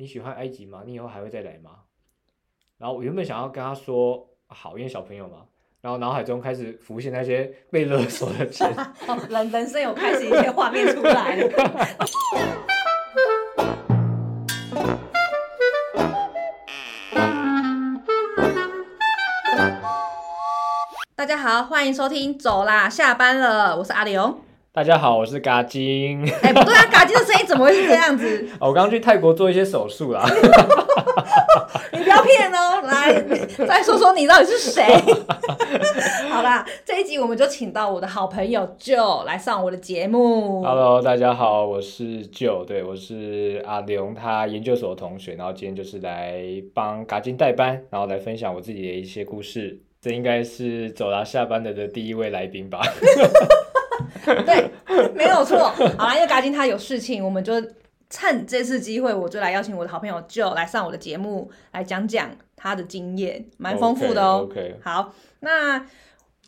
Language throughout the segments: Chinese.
你喜欢埃及吗？你以后还会再来吗？然后我原本想要跟他说好，因为小朋友嘛。然后脑海中开始浮现那些被勒索的 钱，哦，人人生有开始一些画面出来了。大家好，欢迎收听，走啦，下班了，我是阿刘。大家好，我是嘎金。哎，不对啊，嘎金的声音怎么会是这样子？哦我刚刚去泰国做一些手术啦。你不要骗哦，来再说说你到底是谁？好啦，这一集我们就请到我的好朋友 Joe 来上我的节目。Hello，大家好，我是 Joe，对我是阿刘他研究所的同学，然后今天就是来帮嘎金代班，然后来分享我自己的一些故事。这应该是走了下班的的第一位来宾吧？对，没有错。好啦，因为嘎金他有事情，我们就趁这次机会，我就来邀请我的好朋友 Joe 来上我的节目，来讲讲他的经验，蛮丰富的哦。OK，好，那。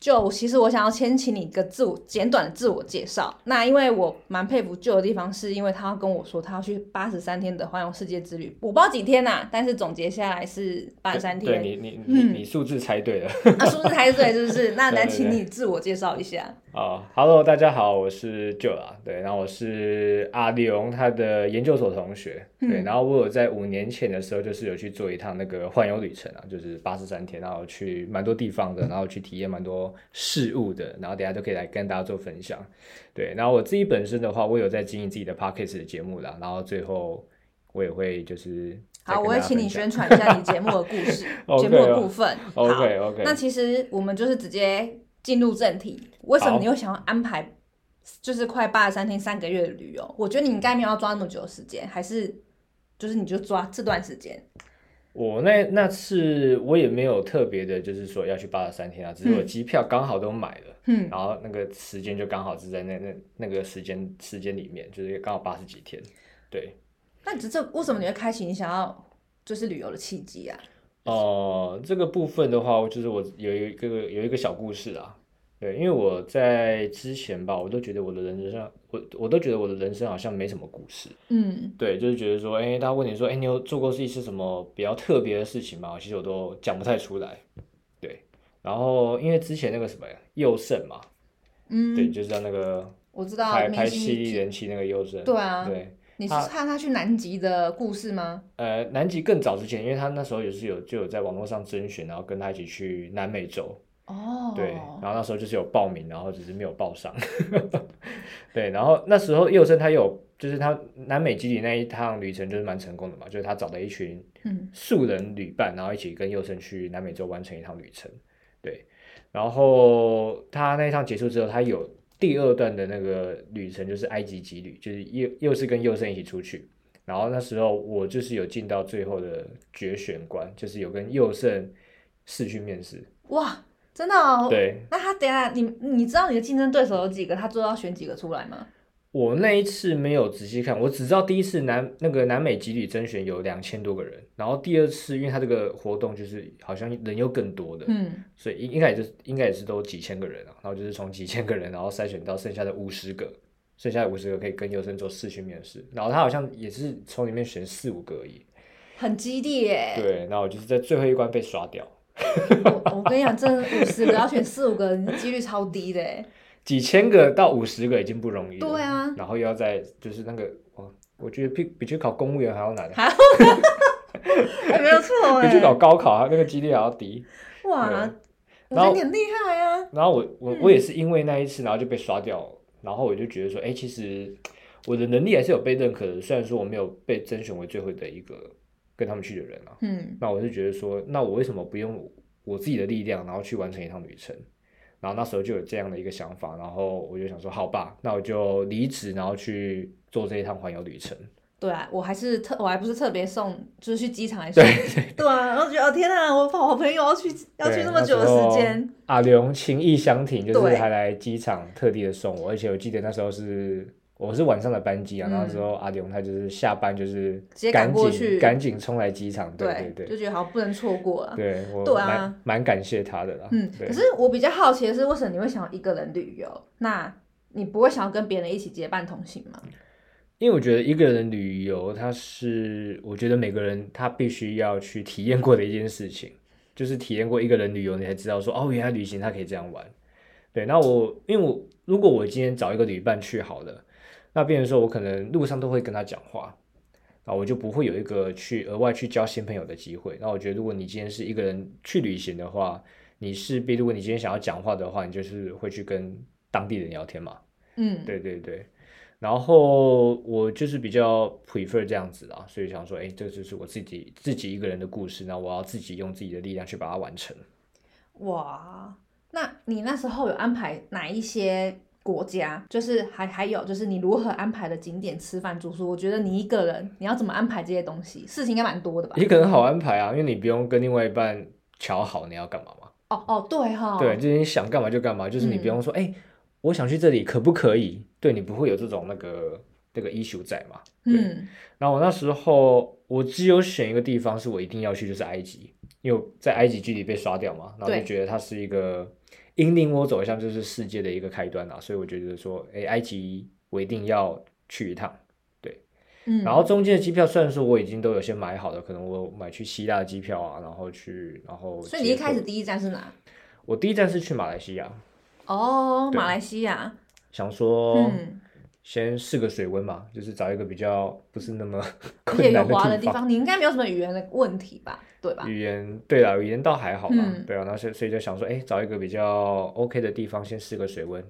就其实我想要先请你一个自我简短的自我介绍。那因为我蛮佩服旧的地方，是因为他要跟我说他要去八十三天的环游世界之旅，我不知道几天呐，但是总结下来是八十三天。对你你你你数字猜对了。啊，数字猜对是不是？那来请你自我介绍一下。啊，Hello，大家好，我是 Joe 啊，对，然后我是阿龙他的研究所同学，对，然后我有在五年前的时候就是有去做一趟那个环游旅程啊，就是八十三天，然后去蛮多地方的，然后去体验蛮多事物的，然后等下都可以来跟大家做分享，对，然后我自己本身的话，我有在经营自己的 Podcast 的节目啦，然后最后我也会就是好，我会请你宣传一下你节目的故事，节目的部分，OK OK，那其实我们就是直接。进入正题，为什么你会想要安排就是快八十三天三个月的旅游？我觉得你应该没有要抓那么久的时间，还是就是你就抓这段时间。我那那次我也没有特别的，就是说要去八十三天啊，只是我机票刚好都买了，嗯，然后那个时间就刚好是在那那那个时间时间里面，就是刚好八十几天，对。那这这为什么你会开启你想要就是旅游的契机啊？哦，这个部分的话，就是我有一个有一个小故事啊。对，因为我在之前吧，我都觉得我的人生，我我都觉得我的人生好像没什么故事。嗯，对，就是觉得说，哎，大家问你说，哎，你有做过是一些什么比较特别的事情吗？其实我都讲不太出来。对，然后因为之前那个什么呀，佑胜嘛，嗯，对，就是那个我知道拍拍犀利人气那个佑胜。对啊，对。你是看他去南极的故事吗？呃，南极更早之前，因为他那时候也是有就有在网络上征选，然后跟他一起去南美洲。哦。对，然后那时候就是有报名，然后只是没有报上。对，然后那时候佑生他有，就是他南美基地那一趟旅程就是蛮成功的嘛，就是他找了一群素人旅伴，然后一起跟佑生去南美洲完成一趟旅程。对，然后他那一趟结束之后，他有。第二段的那个旅程就是埃及之旅，就是又又是跟佑生一起出去，然后那时候我就是有进到最后的决选关，就是有跟佑胜试去面试。哇，真的哦？对。那他等下你你知道你的竞争对手有几个？他最后要选几个出来吗？我那一次没有仔细看，我只知道第一次南那个南美集体甄选有两千多个人，然后第二次因为他这个活动就是好像人又更多的，嗯，所以应应该也就应该也是都几千个人啊，然后就是从几千个人然后筛选到剩下的五十个，剩下的五十个可以跟优生做试训面试，然后他好像也是从里面选四五个而已，很激烈，对，然后我就是在最后一关被刷掉，我跟你讲，这五十个要选四五个，几率超低的。几千个到五十个已经不容易了，对啊，然后又要在就是那个，我我觉得比比去考公务员还要难，还 没有错，比去考高考，啊那个几率还要低。哇，我觉得你很厉害啊。然后我我我也是因为那一次，然后就被刷掉，然后我就觉得说，哎，其实我的能力还是有被认可的，虽然说我没有被甄选为最后的一个跟他们去的人啊。嗯，那我就觉得说，那我为什么不用我自己的力量，然后去完成一趟旅程？然后那时候就有这样的一个想法，然后我就想说，好吧，那我就离职，然后去做这一趟环游旅程。对啊，我还是特，我还不是特别送，就是去机场来送。对 对啊，然后觉得天哪，我好朋友要去要去那么久的时间。阿刘情意相挺，就是还来机场特地的送我，而且我记得那时候是。我是晚上的班机啊，那时候阿勇他就是下班就是直接赶过去，赶紧冲来机场，对对对，就觉得好像不能错过了。对，我蛮蛮感谢他的啦。嗯，可是我比较好奇的是，为什么你会想要一个人旅游？那你不会想要跟别人一起结伴同行吗？因为我觉得一个人旅游，它是我觉得每个人他必须要去体验过的一件事情，就是体验过一个人旅游，你才知道说哦，原来旅行它可以这样玩。对，那我因为我如果我今天找一个旅伴去好了，那变成说我可能路上都会跟他讲话，啊，我就不会有一个去额外去交新朋友的机会。那我觉得如果你今天是一个人去旅行的话，你势必如果你今天想要讲话的话，你就是会去跟当地人聊天嘛。嗯，对对对。然后我就是比较 prefer 这样子啊，所以想说，哎，这就是我自己自己一个人的故事，那我要自己用自己的力量去把它完成。哇，那你那时候有安排哪一些国家？就是还还有就是你如何安排的景点、吃饭、住宿？我觉得你一个人你要怎么安排这些东西，事情应该蛮多的吧？一个人好安排啊，因为你不用跟另外一半瞧好你要干嘛嘛。哦哦，对哈，对，就是你想干嘛就干嘛，就是你不用说，哎。我想去这里，可不可以？对你不会有这种那个那个 issue 在嘛？嗯。然后我那时候我只有选一个地方是我一定要去，就是埃及，因为在埃及距离被刷掉嘛，然后就觉得它是一个引领我走向就是世界的一个开端啊，所以我觉得说，哎，埃及我一定要去一趟，对。嗯。然后中间的机票虽然说我已经都有先买好了，可能我买去希腊的机票啊，然后去，然后。所以你一开始第一站是哪？我第一站是去马来西亚。哦，马来西亚，想说先试个水温嘛，就是找一个比较不是那么 困难的地方。你应该没有什么语言的问题吧？对吧？语言对啊，语言倒还好嘛。对啊，那所所以就想说，哎，找一个比较 OK 的地方先试个水温。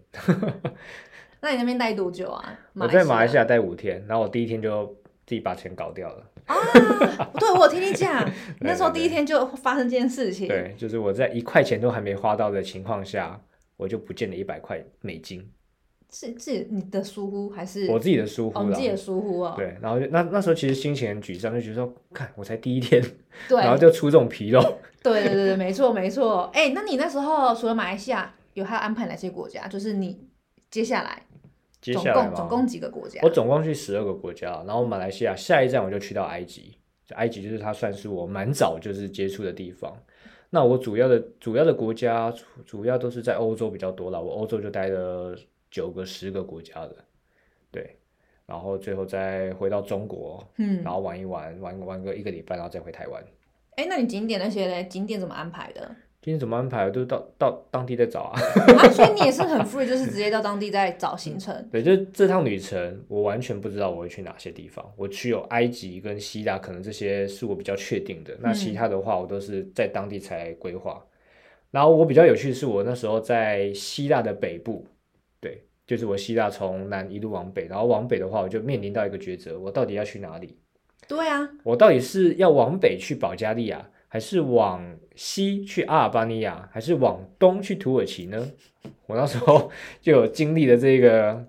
那你那边待多久啊？我在马来西亚待五天，然后我第一天就自己把钱搞掉了。啊，对我听你讲，那时候第一天就发生这件事情。对，就是我在一块钱都还没花到的情况下。我就不见了一百块美金，是是你的疏忽还是我自己的疏忽？哦，自己的疏忽啊。对，然后就那那时候其实心情很沮丧，就觉得说，看我才第一天，对，然后就出这种纰漏。对对对对，没错没错。哎，那你那时候除了马来西亚，有还有安排哪些国家？就是你接下来，接下来总共总共几个国家？我总共去十二个国家，然后马来西亚下一站我就去到埃及，就埃及就是它算是我蛮早就是接触的地方。那我主要的主要的国家主主要都是在欧洲比较多了，我欧洲就待了九个十个国家的，对，然后最后再回到中国，嗯，然后玩一玩玩玩个一个礼拜，然后再回台湾。哎，那你景点那些呢？景点怎么安排的？今天怎么安排？都到到当地再找啊。啊，所以你也是很 free，就是直接到当地再找行程。对，就这趟旅程，我完全不知道我会去哪些地方。我去有埃及跟希腊，可能这些是我比较确定的。那其他的话，我都是在当地才规划。然后我比较有趣的是，我那时候在希腊的北部，对，就是我希腊从南一路往北，然后往北的话，我就面临到一个抉择，我到底要去哪里？对啊，我到底是要往北去保加利亚？还是往西去阿尔巴尼亚，还是往东去土耳其呢？我那时候就有经历了这个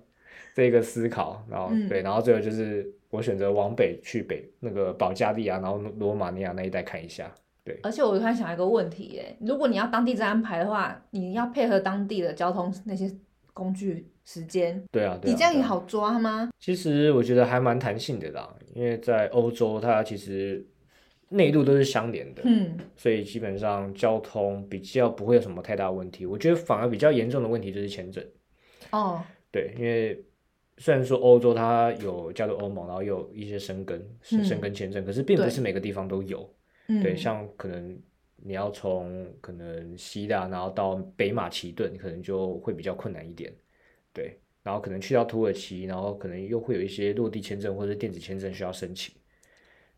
这个思考，然后对，然后最后就是我选择往北去北那个保加利亚，然后罗马尼亚那一带看一下。对，而且我突然想一个问题，哎，如果你要当地再安排的话，你要配合当地的交通那些工具时间。对啊，你这样也好抓吗？其实我觉得还蛮弹性的啦，因为在欧洲，它其实。内陆都是相连的，嗯，所以基本上交通比较不会有什么太大问题。我觉得反而比较严重的问题就是签证。哦，对，因为虽然说欧洲它有加入欧盟，然后有一些生根是生根签证，可是并不是每个地方都有。对，像可能你要从可能希腊然后到北马其顿，可能就会比较困难一点。对，然后可能去到土耳其，然后可能又会有一些落地签证或者电子签证需要申请。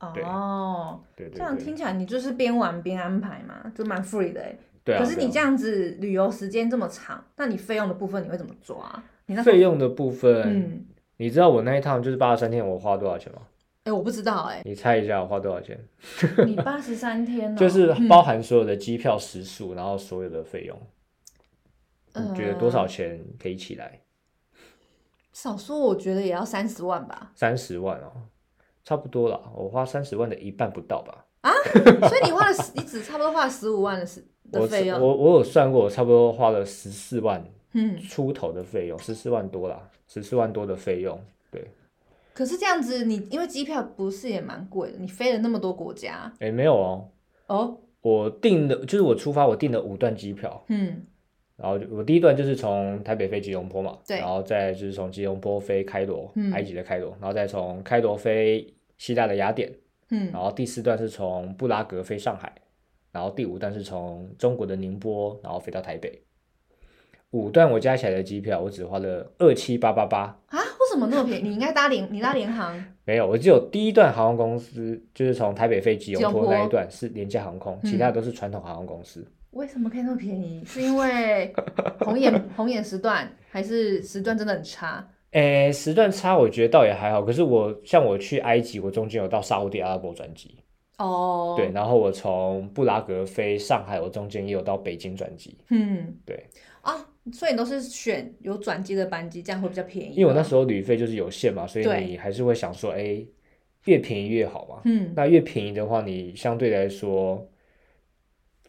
哦，对对，这样听起来你就是边玩边安排嘛，就蛮 free 的哎。对啊。可是你这样子旅游时间这么长，那你费用的部分你会怎么抓？你那费用的部分，嗯，你知道我那一趟就是八十三天，我花多少钱吗？哎，我不知道哎。你猜一下我花多少钱？你八十三天，就是包含所有的机票、食宿，然后所有的费用，你觉得多少钱可以起来？少说我觉得也要三十万吧。三十万哦。差不多了，我花三十万的一半不到吧？啊，所以你花了，你只差不多花了十五万的十的费用。我我有算过，我差不多花了十四万嗯出头的费用，十四万多啦，十四万多的费用。对。可是这样子，你因为机票不是也蛮贵的，你飞了那么多国家。哎，没有哦。哦。我订的就是我出发，我订了五段机票。嗯。然后我第一段就是从台北飞吉隆坡嘛，对，然后再就是从吉隆坡飞开罗，埃及的开罗，然后再从开罗飞希腊的雅典，嗯，然后第四段是从布拉格飞上海，然后第五段是从中国的宁波，然后飞到台北。五段我加起来的机票，我只花了二七八八八啊？为什么那么便宜？你应该搭联，你搭联航？没有，我只有第一段航空公司，就是从台北飞吉隆坡那一段是廉价航空，其他都是传统航空公司。为什么可以那么便宜？是因为红眼 红眼时段，还是时段真的很差？诶，时段差我觉得倒也还好。可是我像我去埃及，我中间有到沙地阿拉伯转机哦，对，然后我从布拉格飞上海，我中间也有到北京转机。嗯，对啊。所以你都是选有转机的班机，这样会比较便宜。因为我那时候旅费就是有限嘛，所以你还是会想说，哎，越便宜越好嘛。嗯，那越便宜的话，你相对来说，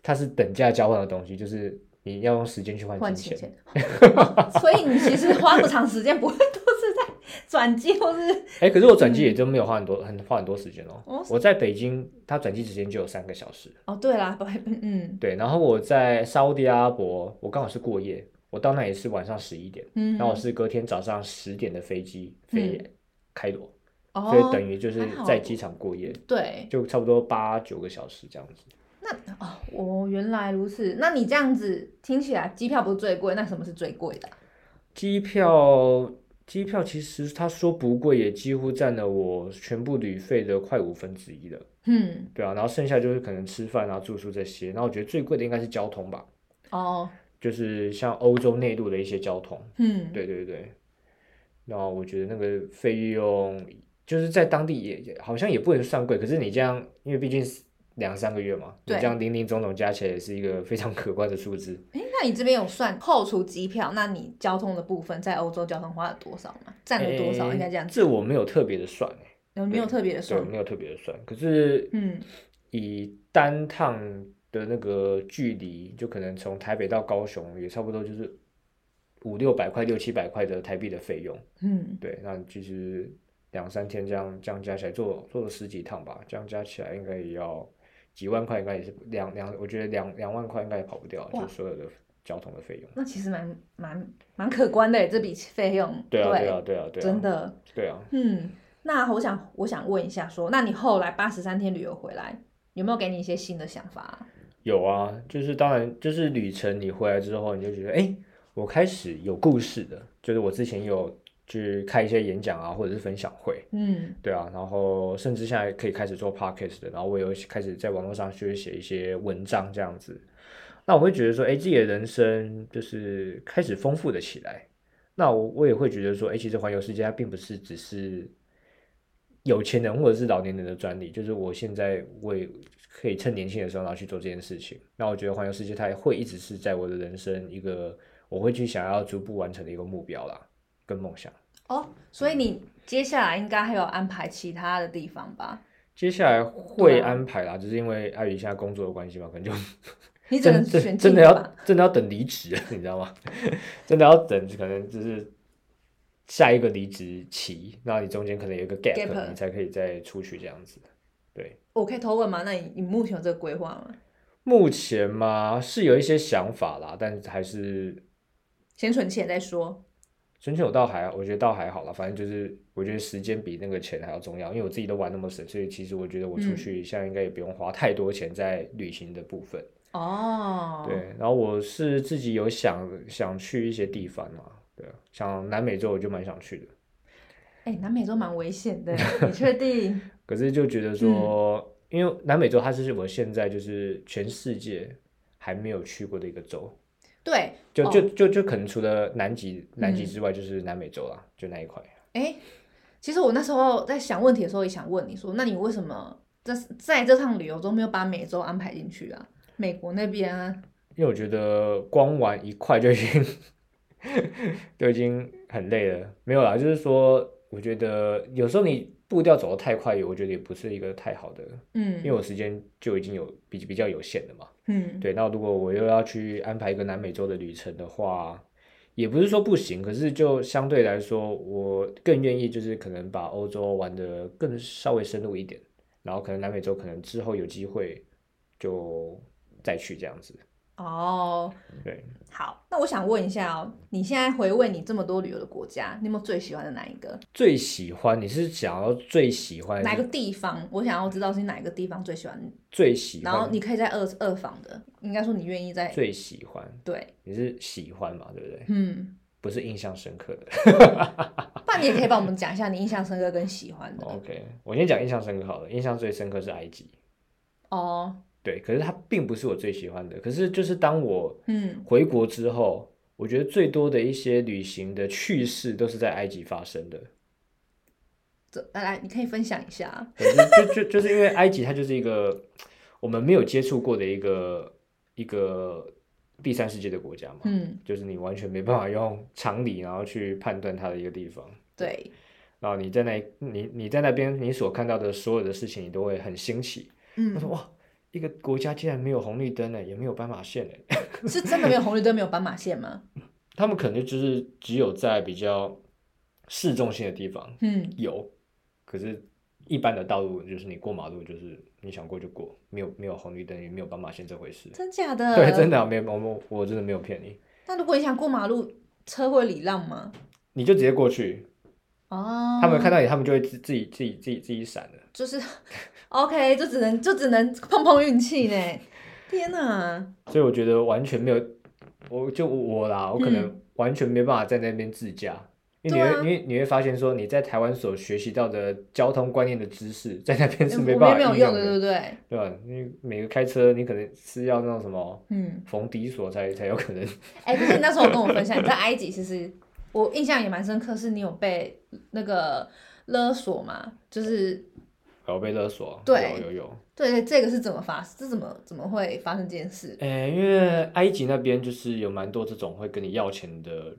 它是等价交换的东西，就是你要用时间去换金钱。所以你其实花不长时间，不会都是在 转机或是……哎，可是我转机也就没有花很多，很花很多时间哦。我在北京，它转机时间就有三个小时。哦，对啦，嗯，对。然后我在沙地阿拉伯，我刚好是过夜。我到那也是晚上十一点，然后我是隔天早上十点的飞机飞开罗，所以等于就是在机场过夜，对，就差不多八九个小时这样子。那哦，我原来如此。那你这样子听起来，机票不是最贵，那什么是最贵的？机票，机票其实他说不贵，也几乎占了我全部旅费的快五分之一了。嗯，对啊，然后剩下就是可能吃饭啊、住宿这些。然后我觉得最贵的应该是交通吧。哦。就是像欧洲内陆的一些交通，嗯，对对对，然后我觉得那个费用就是在当地也好像也不能算贵，可是你这样，因为毕竟是两三个月嘛，你这样零零总总加起来也是一个非常可观的数字。哎，那你这边有算扣除机票，那你交通的部分在欧洲交通花了多少吗？占了多少？应该这样。这我没有特别的算哎，没有特别的算，没有特别的算。可是，嗯，以单趟。的那个距离，就可能从台北到高雄，也差不多就是五六百块、六七百块的台币的费用。嗯，对，那其实两三天这样这样加起来，做做了十几趟吧，这样加起来应该也要几万块，应该也是两两，我觉得两两万块应该也跑不掉，就所有的交通的费用。那其实蛮蛮蛮可观的这笔费用。对啊，对啊，对啊，对啊，真的。对啊。嗯，那我想我想问一下，说，那你后来八十三天旅游回来，有没有给你一些新的想法？有啊，就是当然，就是旅程你回来之后，你就觉得，哎，我开始有故事的。就是我之前有去开一些演讲啊，或者是分享会，嗯，对啊，然后甚至现在可以开始做 podcast 的，然后我有开始在网络上去写一些文章这样子。那我会觉得说，哎，自己的人生就是开始丰富的起来。那我我也会觉得说，哎，其实环游世界它并不是只是有钱人或者是老年人的专利，就是我现在为。可以趁年轻的时候，然后去做这件事情。那我觉得环游世界，它会一直是在我的人生一个我会去想要逐步完成的一个目标啦，跟梦想。哦，所以你接下来应该还有安排其他的地方吧？接下来会安排啦，就是因为阿宇现在工作的关系嘛，可能就 你只能选真的要真的要等离职，你知道吗？真的要等，可能就是下一个离职期，那你中间可能有一个 gap，你才可以再出去这样子。对，我可以偷问吗？那你你目前有这个规划吗？目前嘛是有一些想法啦，但还是先存钱再说。存钱我倒还，我觉得倒还好啦，反正就是我觉得时间比那个钱还要重要，因为我自己都玩那么省，所以其实我觉得我出去现在应该也不用花太多钱在旅行的部分。哦，对，然后我是自己有想想去一些地方嘛，对，像南美洲我就蛮想去的。哎，南美洲蛮危险的，你确定？可是就觉得说，因为南美洲它是我现在就是全世界还没有去过的一个州。对，就就就就可能除了南极南极之外，就是南美洲啦，就那一块。哎，其实我那时候在想问题的时候，也想问你说，那你为什么在在这趟旅游中没有把美洲安排进去啊？美国那边啊？因为我觉得光玩一块就已经 就已经很累了。没有啦，就是说。我觉得有时候你步调走得太快，我觉得也不是一个太好的，嗯，因为我时间就已经有比比较有限了嘛，嗯，对。那如果我又要去安排一个南美洲的旅程的话，也不是说不行，可是就相对来说，我更愿意就是可能把欧洲玩的更稍微深入一点，然后可能南美洲可能之后有机会就再去这样子。哦，对。好，那我想问一下哦，你现在回味你这么多旅游的国家，你有没有最喜欢的哪一个？最喜欢？你是想要最喜欢哪个地方？我想要知道是哪个地方最喜欢。最喜欢。然后你可以在二二房的，应该说你愿意在最喜欢。对，你是喜欢嘛？对不对？嗯，不是印象深刻的。那你也可以帮我们讲一下你印象深刻跟喜欢的。OK，我先讲印象深刻好了。印象最深刻是埃及。哦。对，可是它并不是我最喜欢的。可是就是当我嗯回国之后，我觉得最多的一些旅行的趣事都是在埃及发生的。这来来，你可以分享一下。就就就是因为埃及它就是一个我们没有接触过的一个一个第三世界的国家嘛，嗯，就是你完全没办法用常理然后去判断它的一个地方。对，然后你在那，你你在那边，你所看到的所有的事情，你都会很新奇。嗯，我说哇。一个国家竟然没有红绿灯呢，也没有斑马线呢？是真的没有红绿灯，没有斑马线吗？他们可能就是只有在比较市中心的地方，嗯，有。可是，一般的道路就是你过马路，就是你想过就过，没有没有红绿灯，也没有斑马线这回事。真假的？对，真的没有，我我真的没有骗你。那如果你想过马路，车会礼让吗？你就直接过去。哦。他们看到你，他们就会自自己自己自己自己闪的。就是。OK，就只能就只能碰碰运气呢。天哪！所以我觉得完全没有，我就我啦，我可能完全没办法在那边自驾，因为你会因为你会发现说你在台湾所学习到的交通观念的知识，在那边是没办法用的，对不对？对吧？你每个开车，你可能是要那种什么，嗯，逢底锁才才有可能。哎，可是那时候跟我分享，你在埃及其实我印象也蛮深刻，是你有被那个勒索嘛？就是。有被勒索，对，有有有。对，这个是怎么发？这怎么怎么会发生这件事？诶，因为埃及那边就是有蛮多这种会跟你要钱的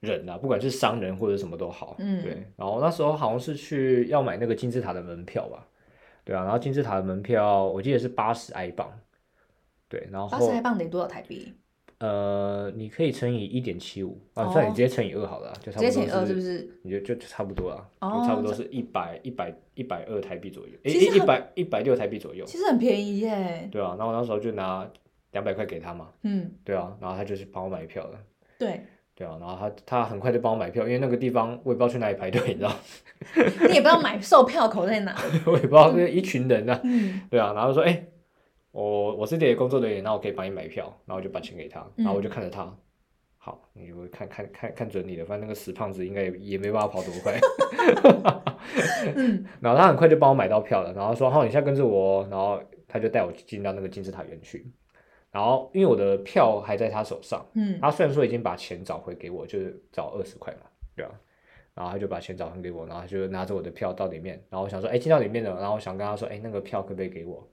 人啊，不管是商人或者什么都好。嗯，对。然后那时候好像是去要买那个金字塔的门票吧？对啊，然后金字塔的门票我记得是八十埃镑。对，然后八十埃镑得多少台币？呃，你可以乘以一点七五啊，算你直接乘以二好了，就差不多。直接乘以二是不是？你就就差不多了，就差不多是一百一百一百二台币左右，一一百一百六台币左右。其实很便宜耶。对啊，然后那时候就拿两百块给他嘛。嗯。对啊，然后他就是帮我买票了。对。对啊，然后他他很快就帮我买票，因为那个地方我也不知道去哪里排队，你知道？你也不知道买售票口在哪。我也不知道，那一群人啊。嗯。对啊，然后说哎。我我是这里工作人员，那我可以帮你买票，然后我就把钱给他，然后我就看着他，好，你就会看看看看准你的，反正那个死胖子应该也也没办法跑多快 然后他很快就帮我买到票了，然后说好，你现在跟着我，然后他就带我进到那个金字塔园区，然后因为我的票还在他手上，嗯，他虽然说已经把钱找回给我，就是找二十块嘛，对吧？然后他就把钱找回给我，然后就拿着我的票到里面，然后我想说，哎，进到里面了，然后我想跟他说，哎，那个票可不可以给我？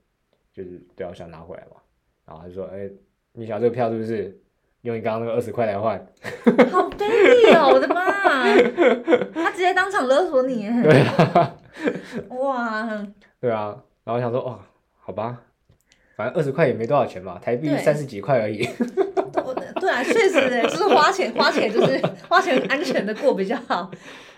就是对啊，想拿回来嘛，然后他就说：“哎，你想这个票是不是用你刚刚那个二十块来换？”好卑鄙哦！我的妈，他直接当场勒索你。对啊，哇。对啊，然后想说：“哦，好吧，反正二十块也没多少钱嘛，台币三十几块而已。”对啊，确实诶，就是花钱花钱就是花钱安全的过比较好。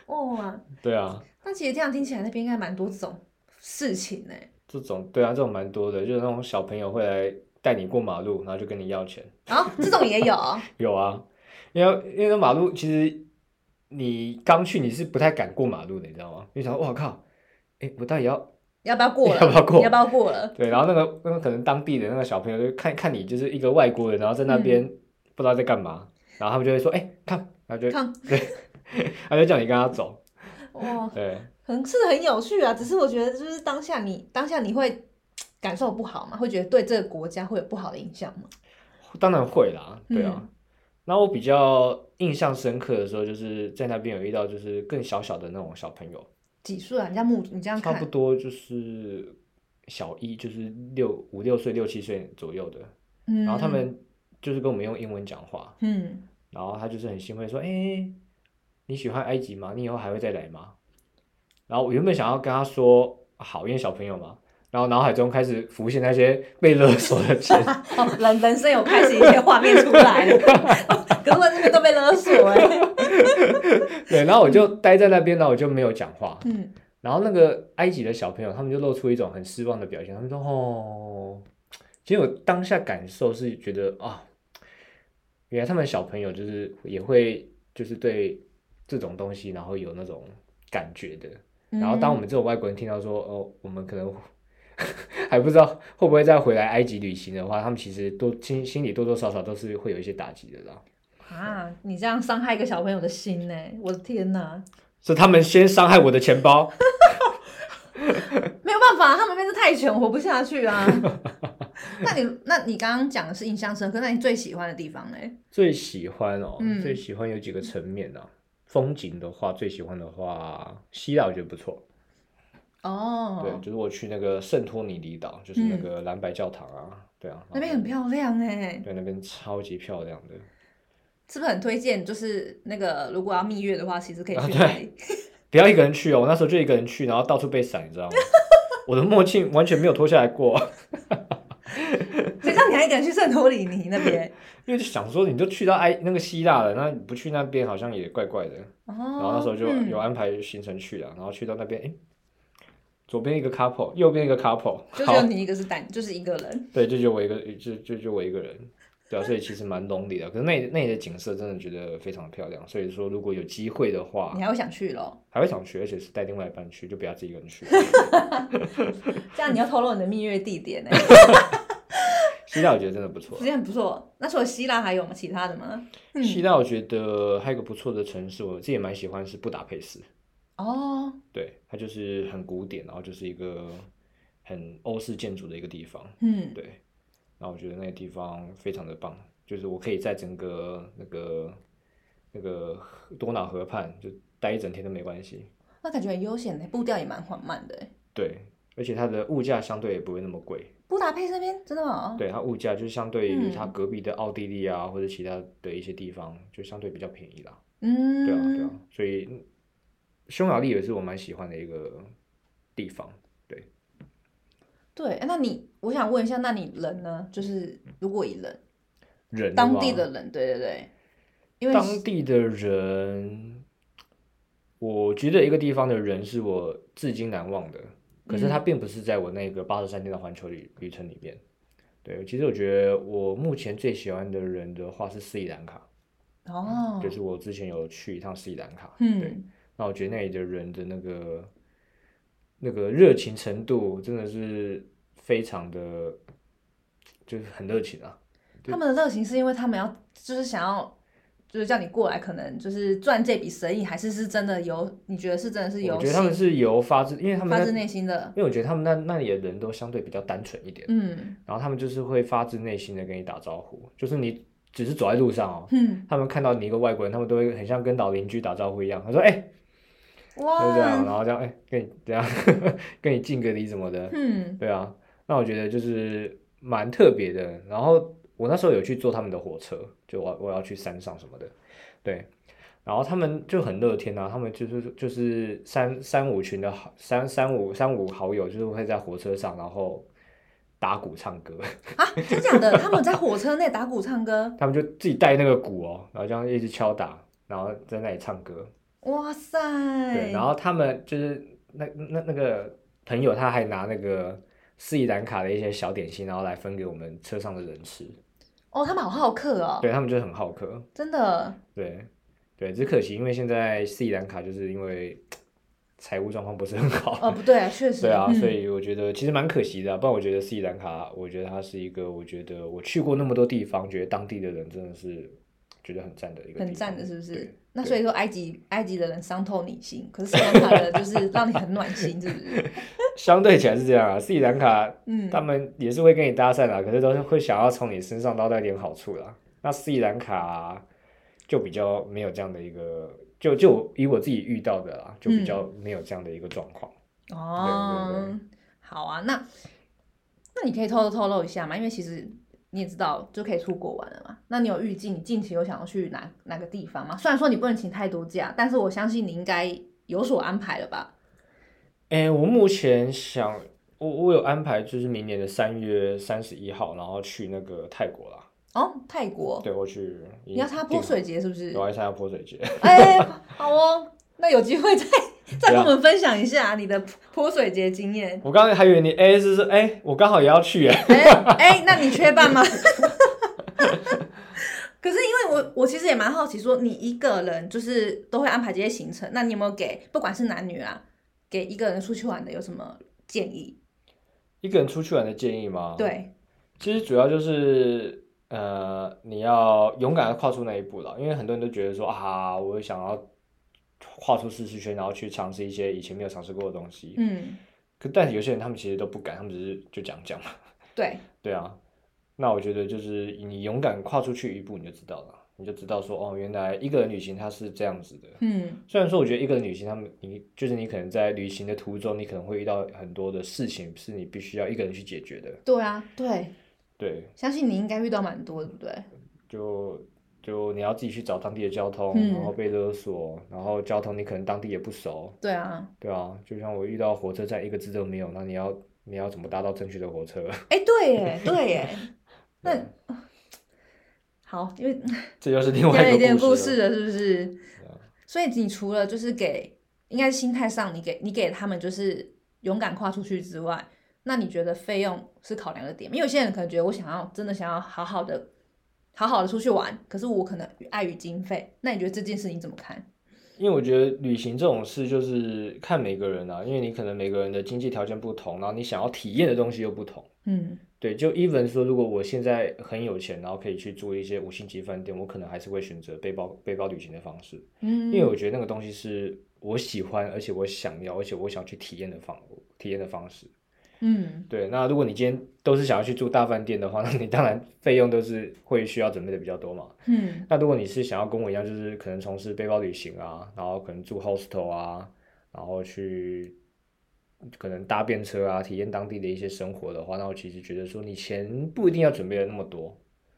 哇。对啊。那其实这样听起来，那边应该蛮多这种事情呢。这种对啊，这种蛮多的，就是那种小朋友会来带你过马路，然后就跟你要钱。啊，这种也有。有啊，因为因为马路其实你刚去你是不太敢过马路的，你知道吗？你想，我靠，哎，我到底要要不要过？要不要过？要不要过了？对，然后那个那个可能当地的那个小朋友就看看你就是一个外国人，然后在那边不知道在干嘛，然后他们就会说，哎，看，然后就看，对，他就叫你跟他走。哇。对。很是很有趣啊，只是我觉得就是当下你当下你会感受不好吗？会觉得对这个国家会有不好的影响吗？当然会啦，对啊。那我比较印象深刻的时候，就是在那边有遇到就是更小小的那种小朋友，几岁啊？你家母你这样差不多就是小一，就是六五六岁六七岁左右的，嗯然后他们就是跟我们用英文讲话，嗯，然后他就是很兴奋说：“哎，你喜欢埃及吗？你以后还会再来吗？”然后我原本想要跟他说好，因为小朋友嘛。然后脑海中开始浮现那些被勒索的 钱，人人生有开始一些画面出来了。可是我这边都被勒索哎。对，然后我就待在那边，然后我就没有讲话。嗯。然后那个埃及的小朋友，他们就露出一种很失望的表情。他们说：“哦，其实我当下感受是觉得啊，原来他们小朋友就是也会就是对这种东西，然后有那种感觉的。然后当我们这种外国人听到说哦，我们可能 还不知道会不会再回来埃及旅行的话，他们其实都心心里多多少少都是会有一些打击的啦。啊，你这样伤害一个小朋友的心呢？我的天哪！是他们先伤害我的钱包。没有办法，他们那边是泰拳，活不下去啊。那你那你刚刚讲的是印象深刻，那你最喜欢的地方呢？最喜欢哦，最喜欢有几个层面呢？风景的话，最喜欢的话，希腊我觉得不错。哦，对，就是我去那个圣托尼离岛，就是那个蓝白教堂啊，对啊，那边很漂亮哎。对，那边超级漂亮的。是不是很推荐？就是那个如果要蜜月的话，其实可以去那里。不要一个人去哦，我那时候就一个人去，然后到处被闪，你知道吗？我的墨镜完全没有脱下来过。还一个人去圣托里尼那边？因为想说，你都去到埃那个希腊了，那不去那边好像也怪怪的。哦。然后那时候就有安排行程去了，然后去到那边，哎，左边一个 couple，右边一个 couple，就只有你一个是单，就是一个人。对，就就我一个，就就就我一个人。对啊，所以其实蛮 lonely 的。可是那那里的景色真的觉得非常的漂亮。所以说，如果有机会的话，你还会想去咯？还会想去，而且是带另外一半去，就不要自己一个人去。这样你要透露你的蜜月地点呢？希腊我觉得真的不错，时间很不错。那除了希腊还有吗？其他的吗？希腊我觉得还有个不错的城市，我自己也蛮喜欢，是布达佩斯。哦，对，它就是很古典，然后就是一个很欧式建筑的一个地方。嗯，对。那我觉得那个地方非常的棒，就是我可以在整个那个那个多瑙河畔就待一整天都没关系。那感觉很悠闲的，步调也蛮缓慢的。对，而且它的物价相对也不会那么贵。布达佩斯那边真的吗？对，它物价就是相对于它隔壁的奥地利啊或者其他的一些地方，就相对比较便宜啦。嗯，对啊，对啊，所以匈牙利也是我蛮喜欢的一个地方。对，那你我想问一下，那你人呢？就是如果以人，人当地的人，对对对，因为当地的人，我觉得一个地方的人是我至今难忘的。可是他并不是在我那个八十三天的环球旅旅程里面。对，其实我觉得我目前最喜欢的人的话是斯里兰卡。哦，就是我之前有去一趟斯里兰卡。嗯，对，那我觉得那里的人的那个。那个热情程度真的是非常的，就是很热情啊。他们的热情是因为他们要就是想要就是叫你过来，可能就是赚这笔生意，还是是真的有？你觉得是真的是有？我觉得他们是由发自，因为他们发自内心的。因为我觉得他们那那里的人都相对比较单纯一点，嗯。然后他们就是会发自内心的跟你打招呼，就是你只是走在路上哦，嗯，他们看到你一个外国人，他们都会很像跟老邻居打招呼一样。他说：“哎。”就这样，然后这样，哎，跟你这样，跟你敬个礼什么的，嗯，对啊，那我觉得就是蛮特别的。然后我那时候有去坐他们的火车，就我我要去山上什么的，对，然后他们就很乐天啊，他们就是就是三三五群的好三三五三五好友，就是会在火车上然后打鼓唱歌 啊，真假的？他们在火车内打鼓唱歌？他们就自己带那个鼓哦，然后这样一直敲打，然后在那里唱歌。哇塞！对，然后他们就是那那那个朋友，他还拿那个斯里兰卡的一些小点心，然后来分给我们车上的人吃。哦，他们好好客哦。对他们就是很好客，真的。对对，只可惜，因为现在斯里兰卡就是因为财务状况不是很好。哦，不对，确实。对啊，所以我觉得其实蛮可惜的。不然我觉得斯里兰卡，我觉得它是一个，我觉得我去过那么多地方，觉得当地的人真的是觉得很赞的一个。很赞的，是不是？那所以说，埃及埃及的人伤透你心，可是斯里兰卡的就是让你很暖心，是不是？相对起来是这样啊，斯里兰卡，嗯，他们也是会跟你搭讪啊，可是都是会想要从你身上捞到一点好处啦。那斯里兰卡就比较没有这样的一个，就就以我自己遇到的啦，就比较没有这样的一个状况。哦，好啊，那那你可以透露透露一下吗？因为其实。你也知道就可以出国玩了嘛？那你有预计你近期有想要去哪哪个地方吗？虽然说你不能请太多假，但是我相信你应该有所安排了吧？哎，我目前想，我我有安排，就是明年的三月三十一号，然后去那个泰国啦。哦，泰国？对，我去。你要参加泼水节是不是？我要参加泼水节。哎，好哦，那有机会再。再跟我们分享一下你的泼水节经验。我刚刚还以为你哎是说哎，我刚好也要去哎哎，那你缺伴吗？可是因为我我其实也蛮好奇，说你一个人就是都会安排这些行程，那你有没有给不管是男女啊，给一个人出去玩的有什么建议？一个人出去玩的建议吗？对，其实主要就是呃，你要勇敢的跨出那一步了，因为很多人都觉得说啊，我想要跨出舒适圈，然后去尝试一些以前没有尝试过的东西。嗯。可但是有些人他们其实都不敢，他们只是就讲讲嘛。对。对啊。那我觉得就是你勇敢跨出去一步，你就知道了，你就知道说哦，原来一个人旅行它是这样子的。嗯，虽然说我觉得一个人旅行，他们你就是你可能在旅行的途中，你可能会遇到很多的事情，是你必须要一个人去解决的。对啊，对，对，相信你应该遇到蛮多，对不对？就就你要自己去找当地的交通，然后被勒索，然后交通你可能当地也不熟。对啊，对啊，就像我遇到火车站一个字都没有，那你要你要怎么搭到正确的火车？哎，对耶，对耶。那好，因为这又是另外一 点故事了，是不是？所以你除了就是给，应该是心态上，你给你给他们就是勇敢跨出去之外，那你觉得费用是考量的点？因为有些人可能觉得我想要真的想要好好的好好的出去玩，可是我可能碍于经费，那你觉得这件事你怎么看？因为我觉得旅行这种事就是看每个人啊，因为你可能每个人的经济条件不同，然后你想要体验的东西又不同，嗯。对，就 even 说，如果我现在很有钱，然后可以去住一些五星级饭店，我可能还是会选择背包背包旅行的方式，嗯，因为我觉得那个东西是我喜欢，而且我想要，而且我想去体验的方体验的方式，嗯，对。那如果你今天都是想要去住大饭店的话，那你当然费用都是会需要准备的比较多嘛，嗯。那如果你是想要跟我一样，就是可能从事背包旅行啊，然后可能住 hostel 啊，然后去。可能搭便车啊，体验当地的一些生活的话，那我其实觉得说你钱不一定要准备的那么多。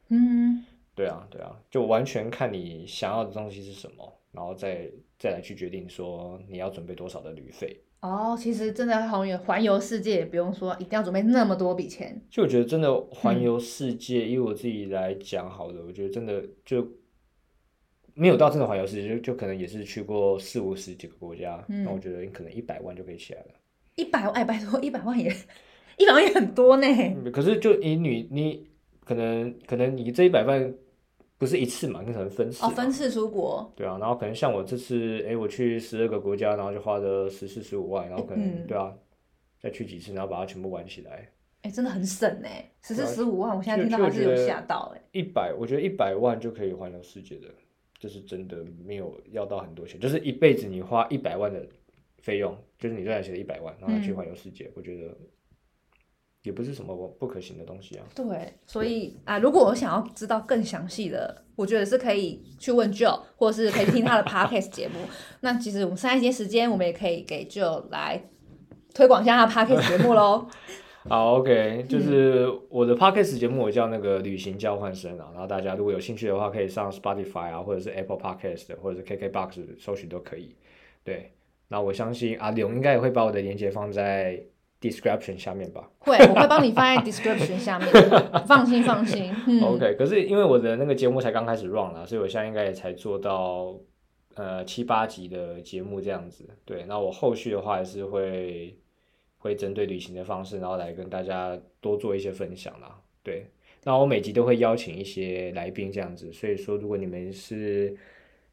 嗯，对啊，对啊，就完全看你想要的东西是什么，然后再再来去决定说你要准备多少的旅费。哦，其实真的环游环游世界也不用说一定要准备那么多笔钱。就我觉得真的环游世界，以我自己来讲好了，我觉得真的就没有到真的环游世界，就就可能也是去过四五十几个国家，那我觉得你可能一百万就可以起来了。一百万，哎，拜托，一百万也，一百万也很多呢。可是，就以你，你可能，可能你这一百万不是一次嘛？那可能分次。哦，分次出国。对啊，然后可能像我这次，哎，我去十二个国家，然后就花了十四十五万，然后可能，对啊，再去几次，然后把它全部玩起来。哎，真的很省哎，十四十五万，我现在听到还是有吓到哎。一百，我觉得一百万就可以环游世界的，这是真的没有要到很多钱，就是一辈子你花一百万的。费用就是你赚来钱的一百万，然后去环游世界，我觉得也不是什么不可行的东西啊。对，所以啊，如果我想要知道更详细的，我觉得是可以去问 Joe，或者是可以听他的 Podcast 节目。那其实我们剩下一些时间，我们也可以给 Joe 来推广一下他的 Podcast 节目喽。好，OK，就是我的 Podcast 节目，我叫那个旅行交换生啊。然后大家如果有兴趣的话，可以上 Spotify 啊，或者是 Apple Podcast，或者是 KKBox 搜寻都可以。对。那我相信阿勇应该也会把我的链接放在 description 下面吧？会，我会帮你放在 description 下面，放心放心。OK，可是因为我的那个节目才刚开始 run 啦，所以我现在应该也才做到呃七八集的节目这样子。对，那我后续的话还是会会针对旅行的方式，然后来跟大家多做一些分享啦。对，那我每集都会邀请一些来宾这样子，所以说如果你们是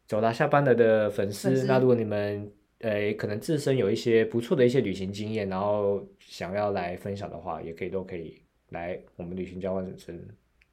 走到下班了的粉丝，那如果你们呃，可能自身有一些不错的一些旅行经验，然后想要来分享的话，也可以都可以来我们旅行交换生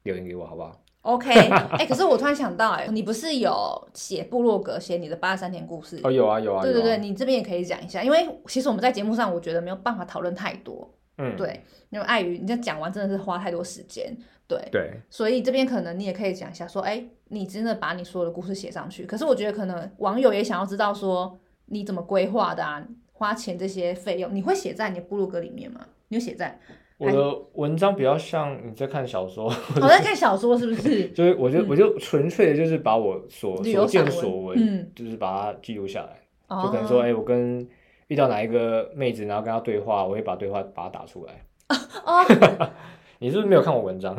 留言给我，好不好？OK，哎，可是我突然想到，哎，你不是有写部落格写你的八十三天故事？哦，有啊，有啊。对对对，你这边也可以讲一下，因为其实我们在节目上，我觉得没有办法讨论太多，嗯，对，因为碍于你在讲完真的是花太多时间，对对，所以这边可能你也可以讲一下，说，哎，你真的把你所有的故事写上去。可是我觉得可能网友也想要知道说。你怎么规划的啊？花钱这些费用，你会写在你的部落格里面吗？你有写在？我的文章比较像你在看小说。我在看小说，是不是？就是我就我就纯粹的就是把我所所见所闻，嗯，就是把它记录下来。就可能说，哎，我跟遇到哪一个妹子，然后跟她对话，我会把对话把它打出来。哦。你是不是没有看我文章？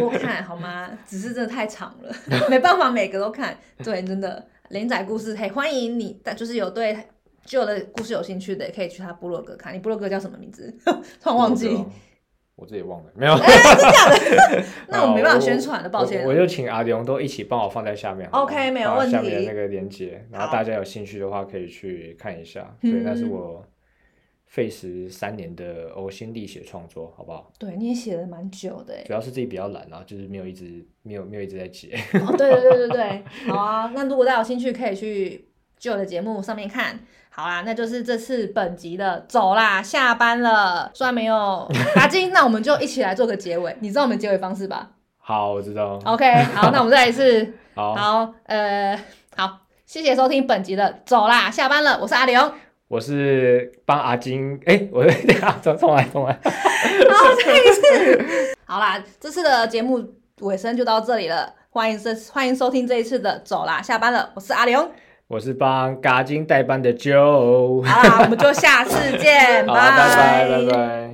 我看好吗？只是真的太长了，没办法每个都看。对，真的。连载故事，嘿，欢迎你，但就是有对旧的故事有兴趣的，也可以去他部落格看。你部落格叫什么名字？突然忘记。我自己忘了，没有，真的？那我没办法宣传了，抱歉。我就请阿迪龙都一起帮我放在下面，OK，没有问题。下面那个链接，然后大家有兴趣的话可以去看一下。对，那是我费时三年的呕心沥血创作，好不好？对，你也写了蛮久的，主要是自己比较懒啊，就是没有一直没有没有一直在写。哦，对对对对对，好啊。那如果大家有兴趣，可以去旧的节目上面看。好啦，那就是这次本集的走啦，下班了。虽然没有 阿金，那我们就一起来做个结尾。你知道我们结尾方式吧？好，我知道。OK，好，那我们再来一次。好，好，呃，好，谢谢收听本集的走啦，下班了。我是阿刘，我是帮阿金。哎，我等下 重重来重来。好，再一次。好啦，这次的节目尾声就到这里了。欢迎这欢迎收听这一次的走啦，下班了。我是阿刘。我是帮嘎金代班的 Joe，好啦，我们就下次见，拜拜拜拜。